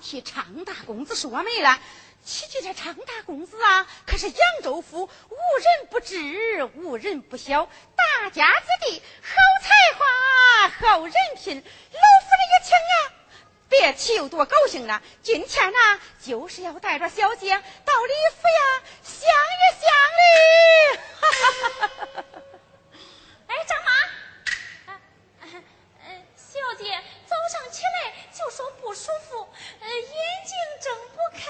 替昌大公子说媒了。提起这昌大公子啊，可是扬州府无人不知，无人不晓，大家子弟，好才华，好人品。老夫人一听啊。别提有多高兴了！今天呢，就是要带着小姐到李府呀，相一相哩。哎，张妈，小姐早上起来就说不舒服，眼睛睁不开，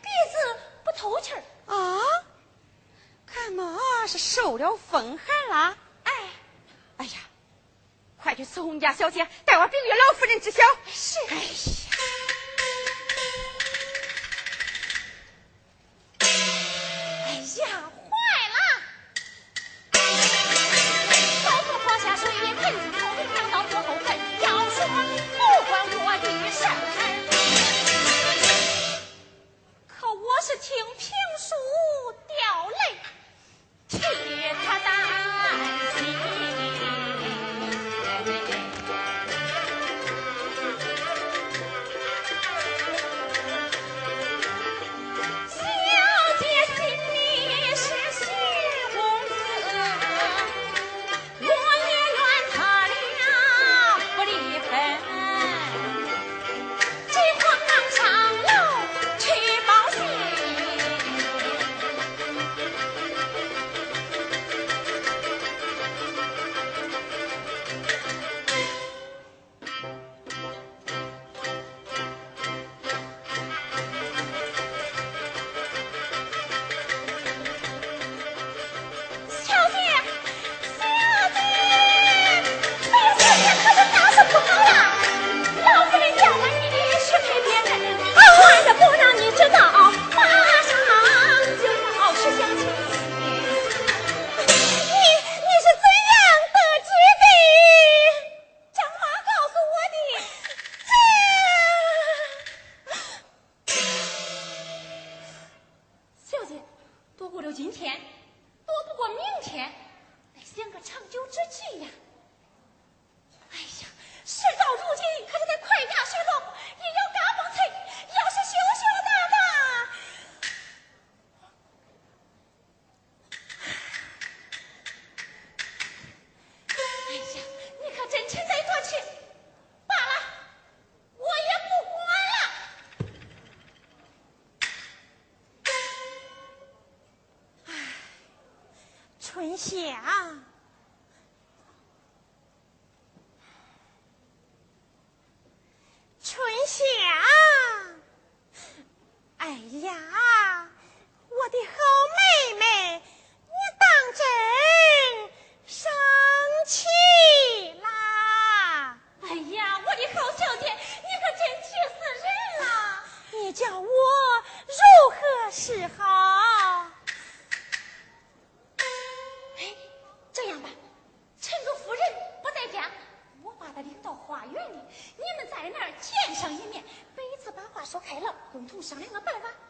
鼻子不透气儿。啊？看嘛是受了风寒了。哎，哎呀！快去伺候你家小姐，待我禀与老夫人知晓。是。哎呀。共同商量个办法。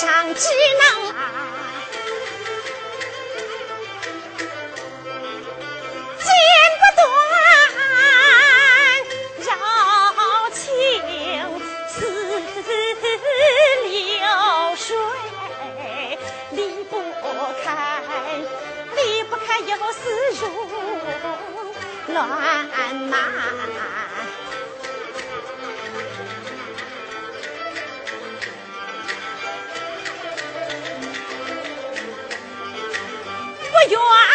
上只能剪不断，绕情似流水，离不开，离不开又似如乱麻。远。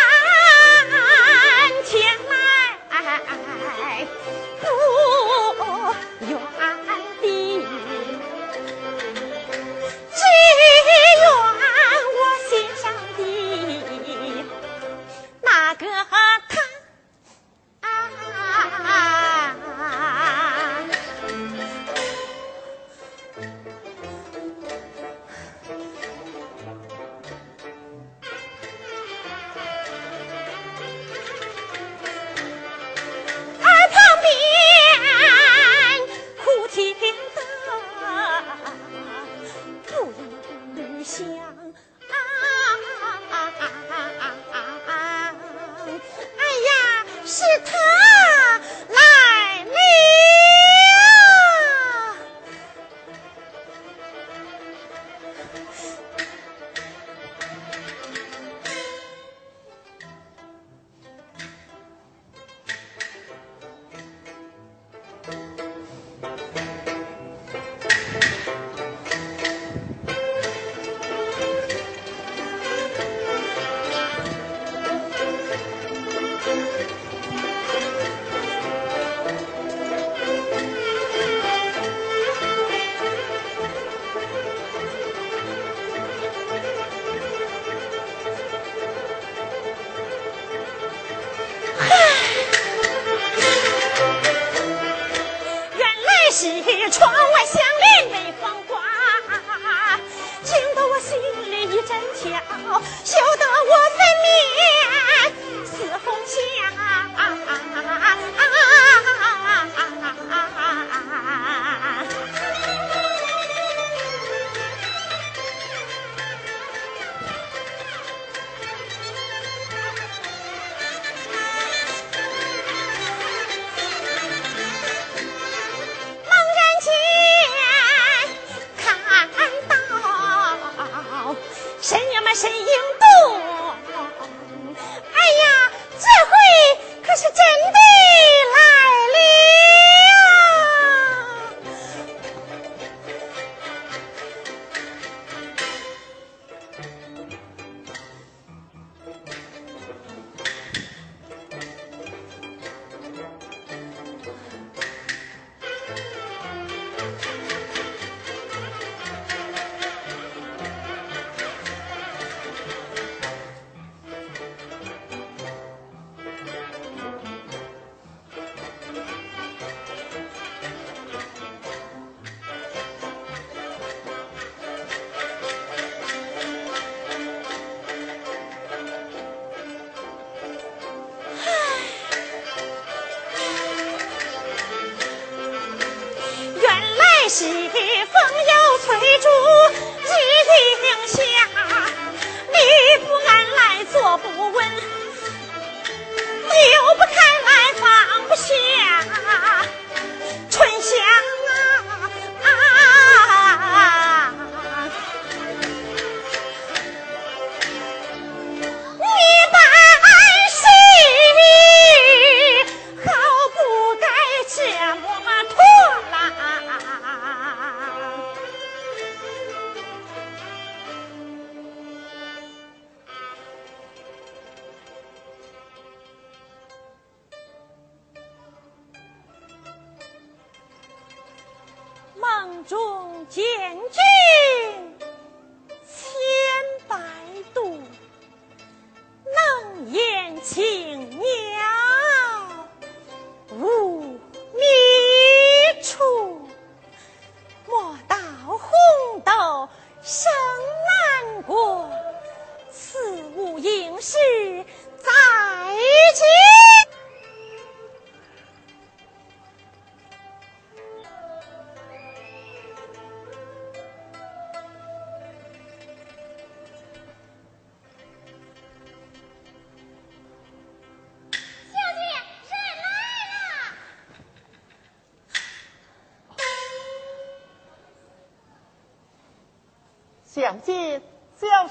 中见君。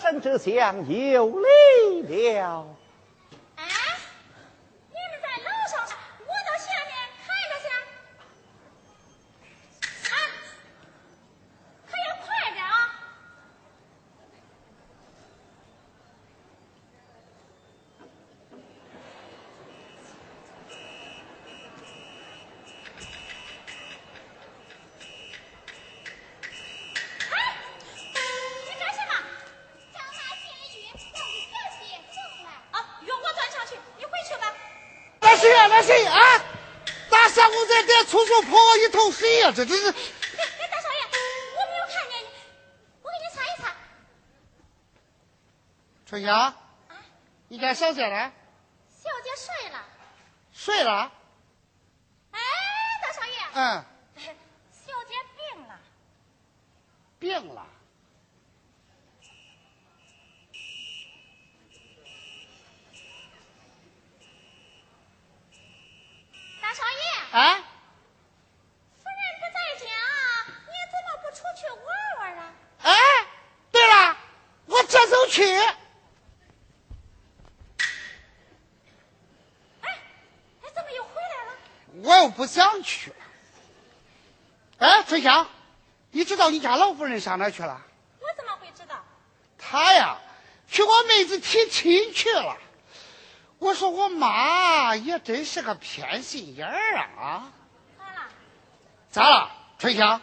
生这厢有礼了。这这是，哎，大少爷，我没有看见你，我给你擦一擦。春香，你家小姐呢？小姐睡了。睡了？哎，大少爷。嗯。小姐病了。病了。大少爷。啊。去！哎，哎，怎么又回来了？我又不想去了。哎，春香，你知道你家老夫人上哪去了？我怎么会知道？她呀，去我妹子提亲去了。我说我妈也真是个偏心眼儿啊！咋了？咋了？春香，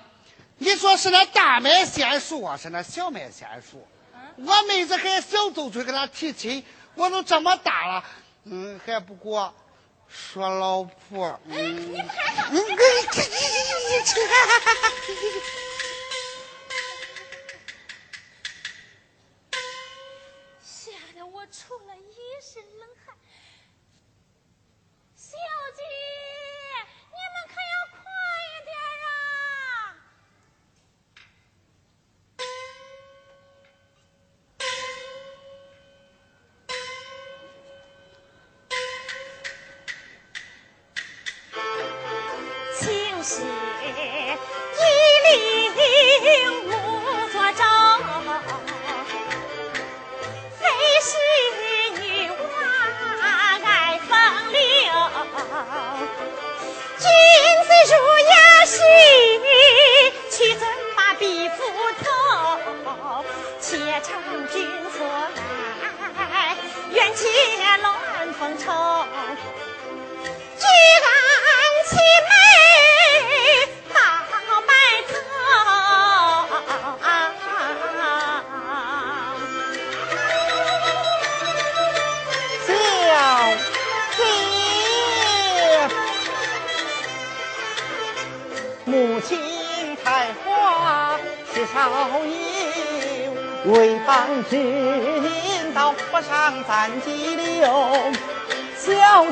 你说是那大麦先熟啊，是那小麦先熟？我妹子还小，就去给他提亲。我都这么大了，嗯，还不给我说老婆。嗯，你拍上。嗯，你你你你出了一身冷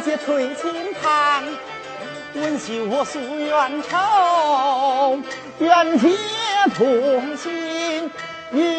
些垂青堂，温习我夙愿愁，愿结同心愿。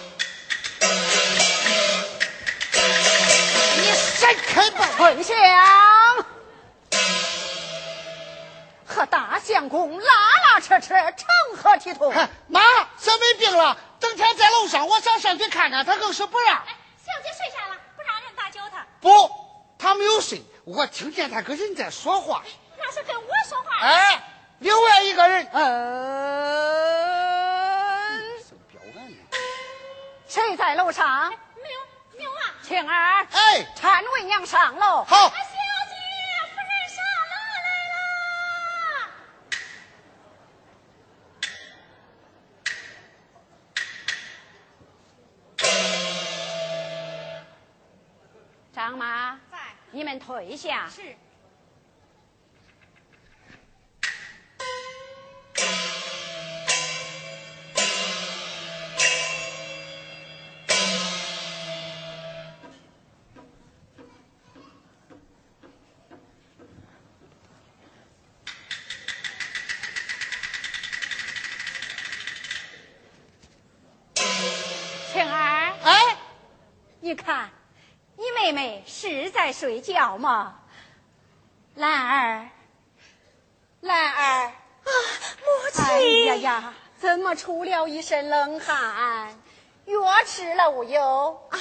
开吧！丞相和大相公拉拉扯扯，成何体统？妈，小妹病了，整天在楼上，我想上去看看，他更是不让。哎，小姐睡下了，不让人打搅她。不，她没有睡，我听见她跟人在说话。那是跟我说话。哎。另外一个人，嗯，谁在楼上？青儿，哎搀为娘上楼。好，小姐、夫人上楼来。张妈，在，你们退下。是。你看，你妹妹是在睡觉吗？兰儿，兰儿，啊，母哎亲。呀呀，怎么出了一身冷汗？药吃了无有？啊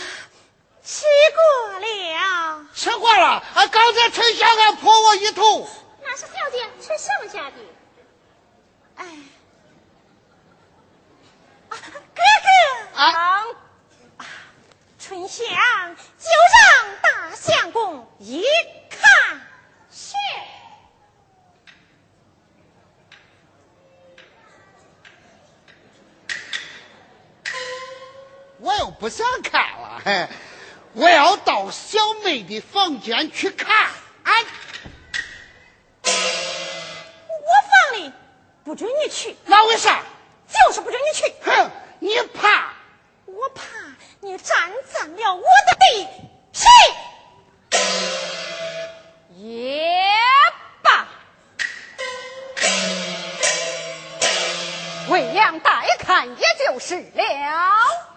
吃过了，吃过了。啊，刚才春香还泼我一头。那是小姐吃剩下的。哎，啊，哥哥，啊，春香就让大相公一看。是。我又不想看了，嘿，我要到小妹的房间去看。哎，我房里不准你去，那为啥？就是不准你去。哼，你怕？我怕你占脏了我的地。谁？也罢，为娘带看也就是了。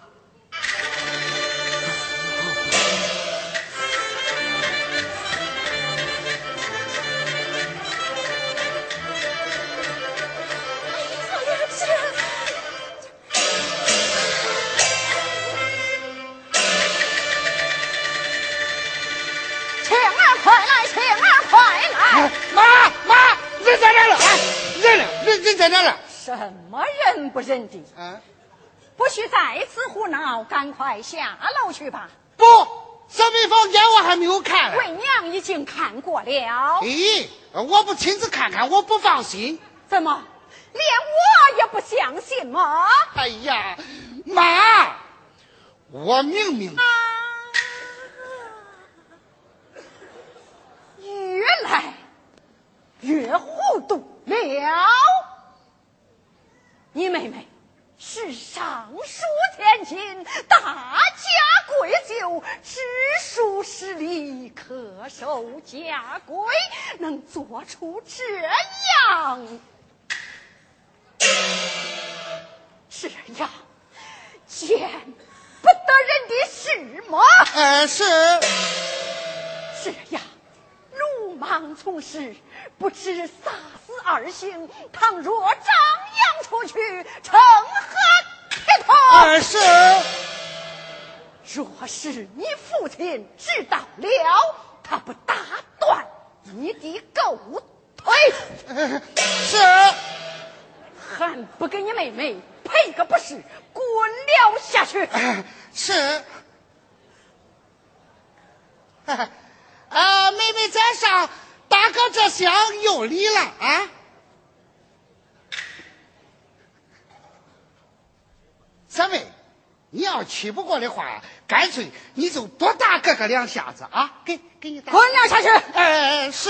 人在哪了？哎，人了，人人在哪了？什么人不人的？嗯，不许再次胡闹，赶快下楼去吧。不，小妹房间我还没有看呢。为娘已经看过了，咦，我不亲自看看，我不放心。怎么连我也不相信吗？哎呀，妈，我明明越来越糊涂了。你妹妹是尚书天亲，大家闺秀，知书识礼，恪守家规，能做出这样这样见不得人的事吗？呃是是呀，鲁莽从事，不知杀死二星。倘若张扬出去，成何体统？呃是，若是你父亲知道了，他不打断你的狗腿，呃是，还不给你妹妹赔个不是，滚了下去！呃是。啊，妹妹在上，大哥这厢有理了啊。三妹，你要气不过的话，干脆你就多打哥哥两下子啊！给给你打。滚两下去！呃，是。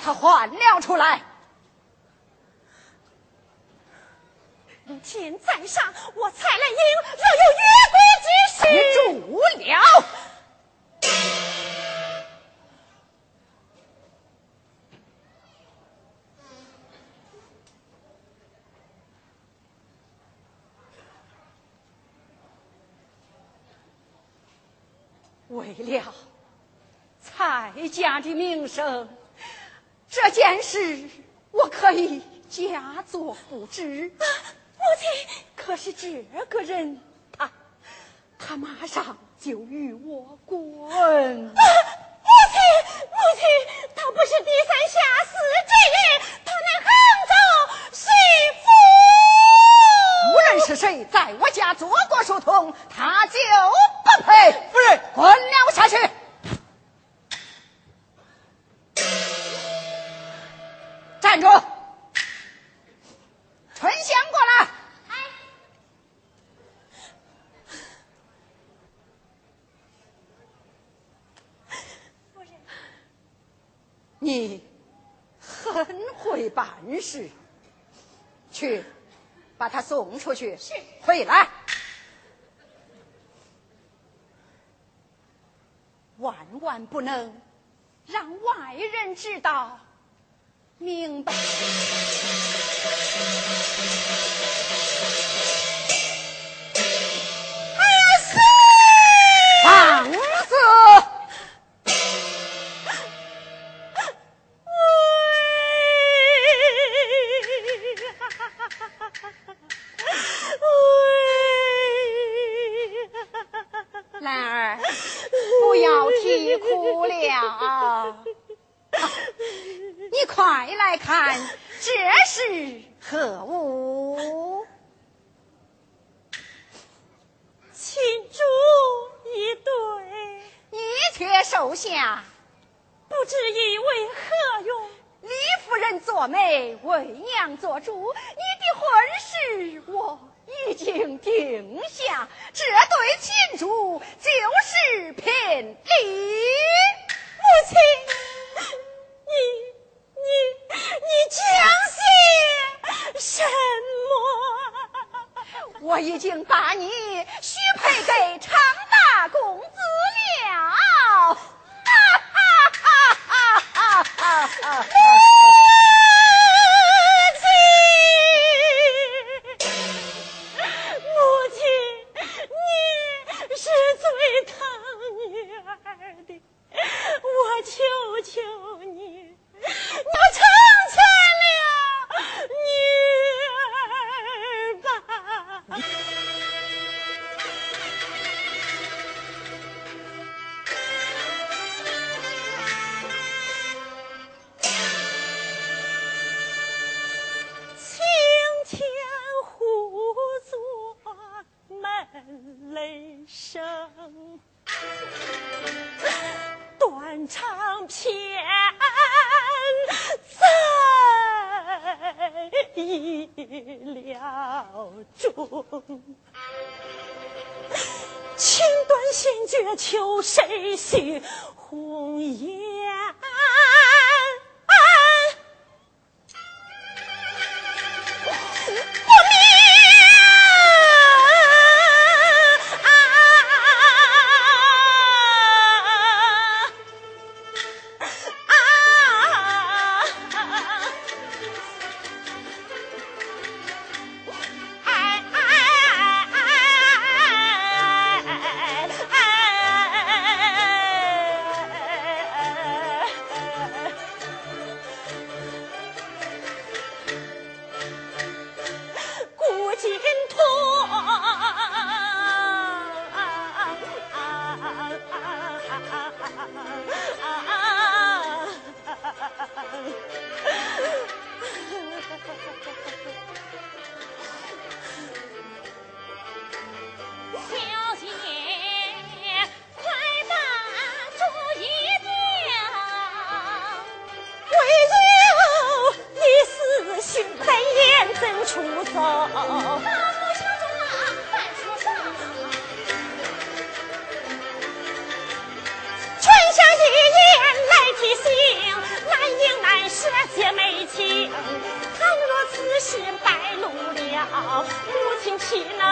他换了出来，天在上，我蔡兰英若有越国之事，你住了。了蔡家的名声。这件事我可以假作不知，啊 母亲。可是这个人，他他马上就与我滚。啊 母亲，母亲，他不是低三下四之人，他乃杭州媳妇。无论是谁在我家做过书童，他就不配。夫人，滚了下去。站住！春香过来。夫人，你很会办事。去，把他送出去。是。回来。万万不能让外人知道。明白。我已经把你许配给常大公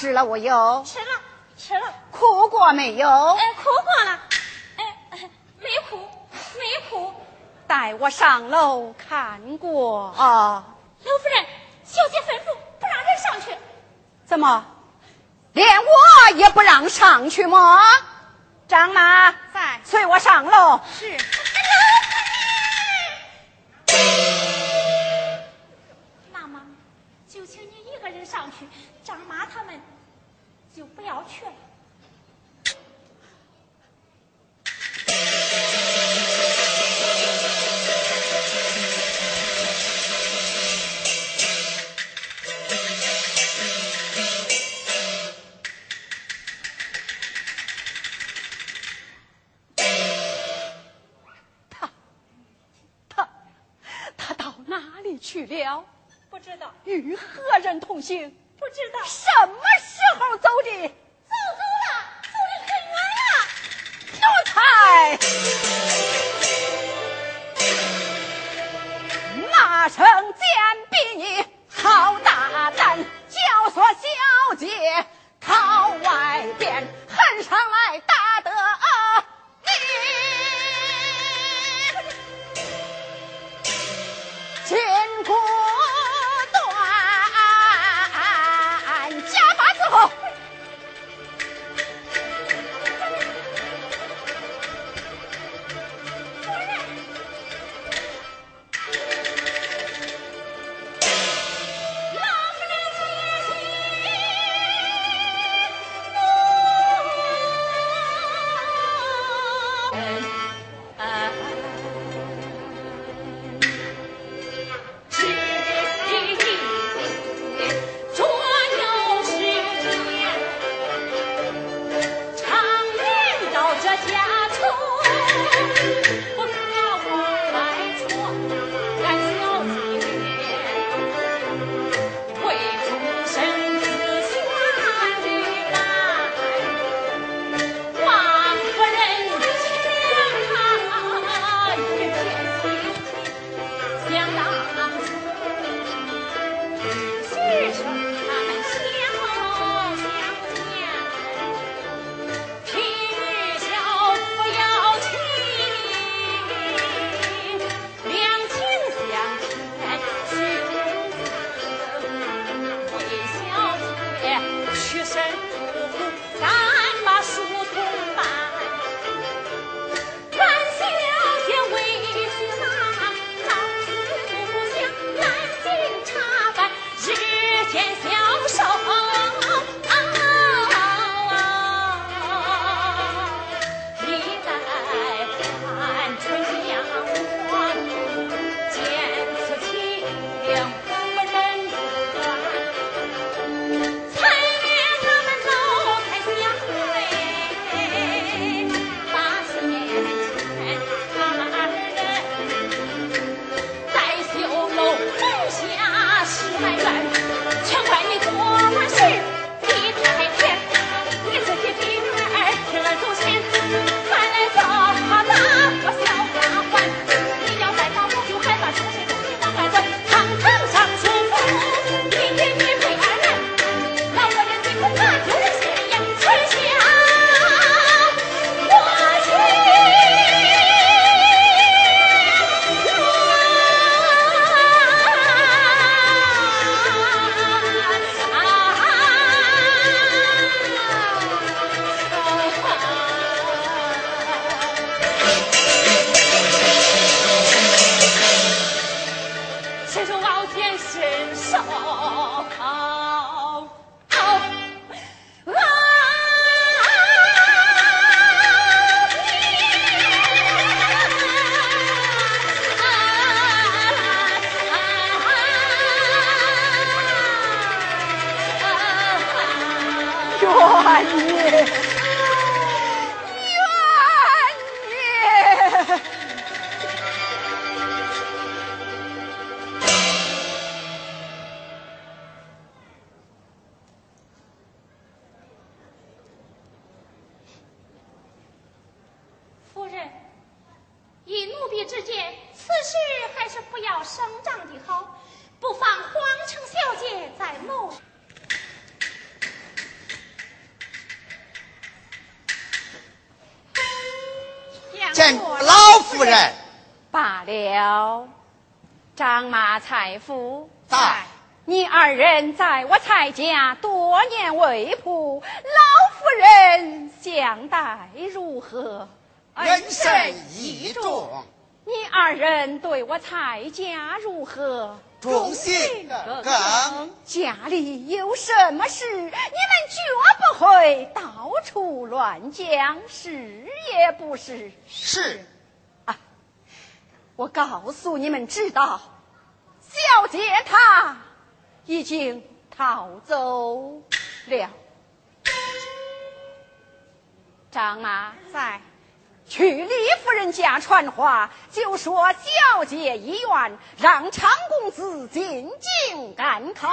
吃了我有，吃了吃了，哭过没有？哎，哭过了，哎，没哭没哭。带我上楼看过啊。刘夫人，小姐吩咐不让人上去。怎么，连我也不让上去吗？张妈在，随我上楼。是。那么，就请你一个人上去。张妈他们就不要去了。他，他，他到哪里去了？不知道。与何人同行？不知道什么时候走的？走走了，走的很远了。奴才，马成见比你好大胆，教唆小姐靠外边，恨上来在，你二人在我蔡家多年未卜，老夫人相待如何？恩深义重。你二人对我蔡家如何？忠心耿。家里有什么事，你们绝不会到处乱讲，是也不是？是。啊，我告诉你们知道。小姐她已经逃走了，张妈在，去李夫人家传话，就说小姐意愿让常公子进京赶考。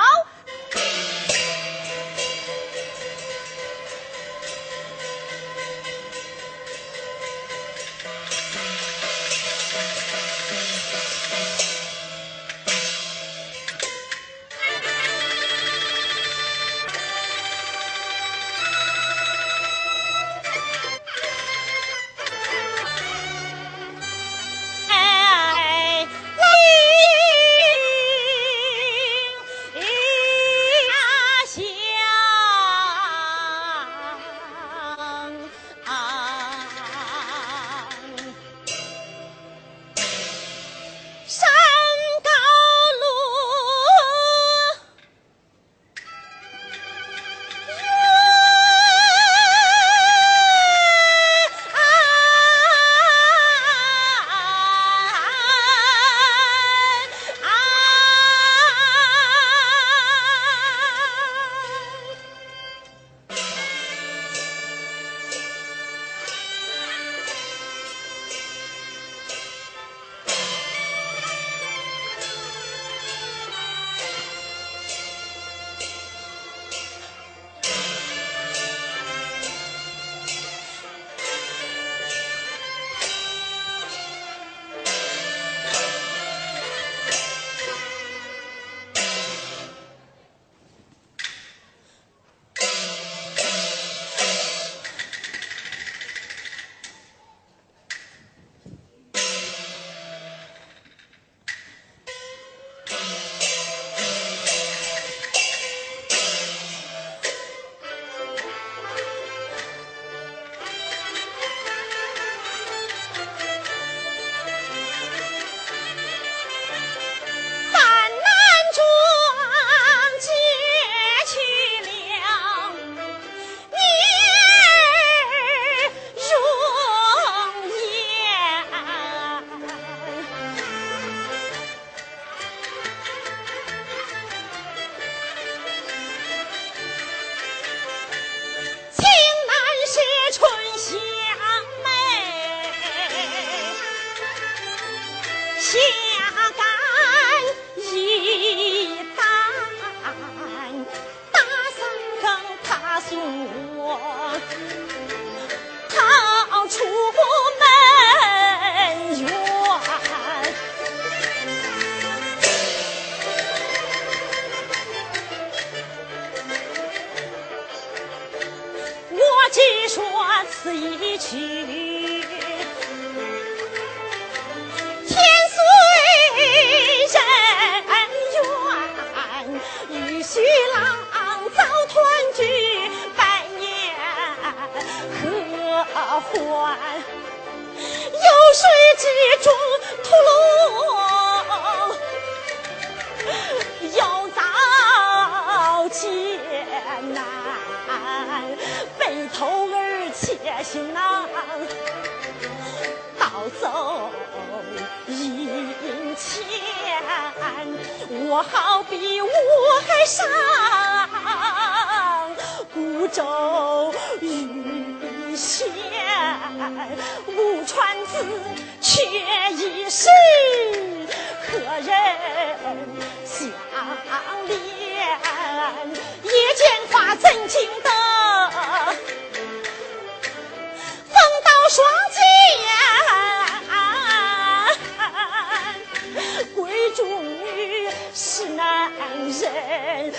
背头儿且行囊，盗走银钱，我好比我还上。孤舟云险无船子，却一身？何人相恋？一见花，怎经得？啊风刀霜剑归终女是男人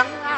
난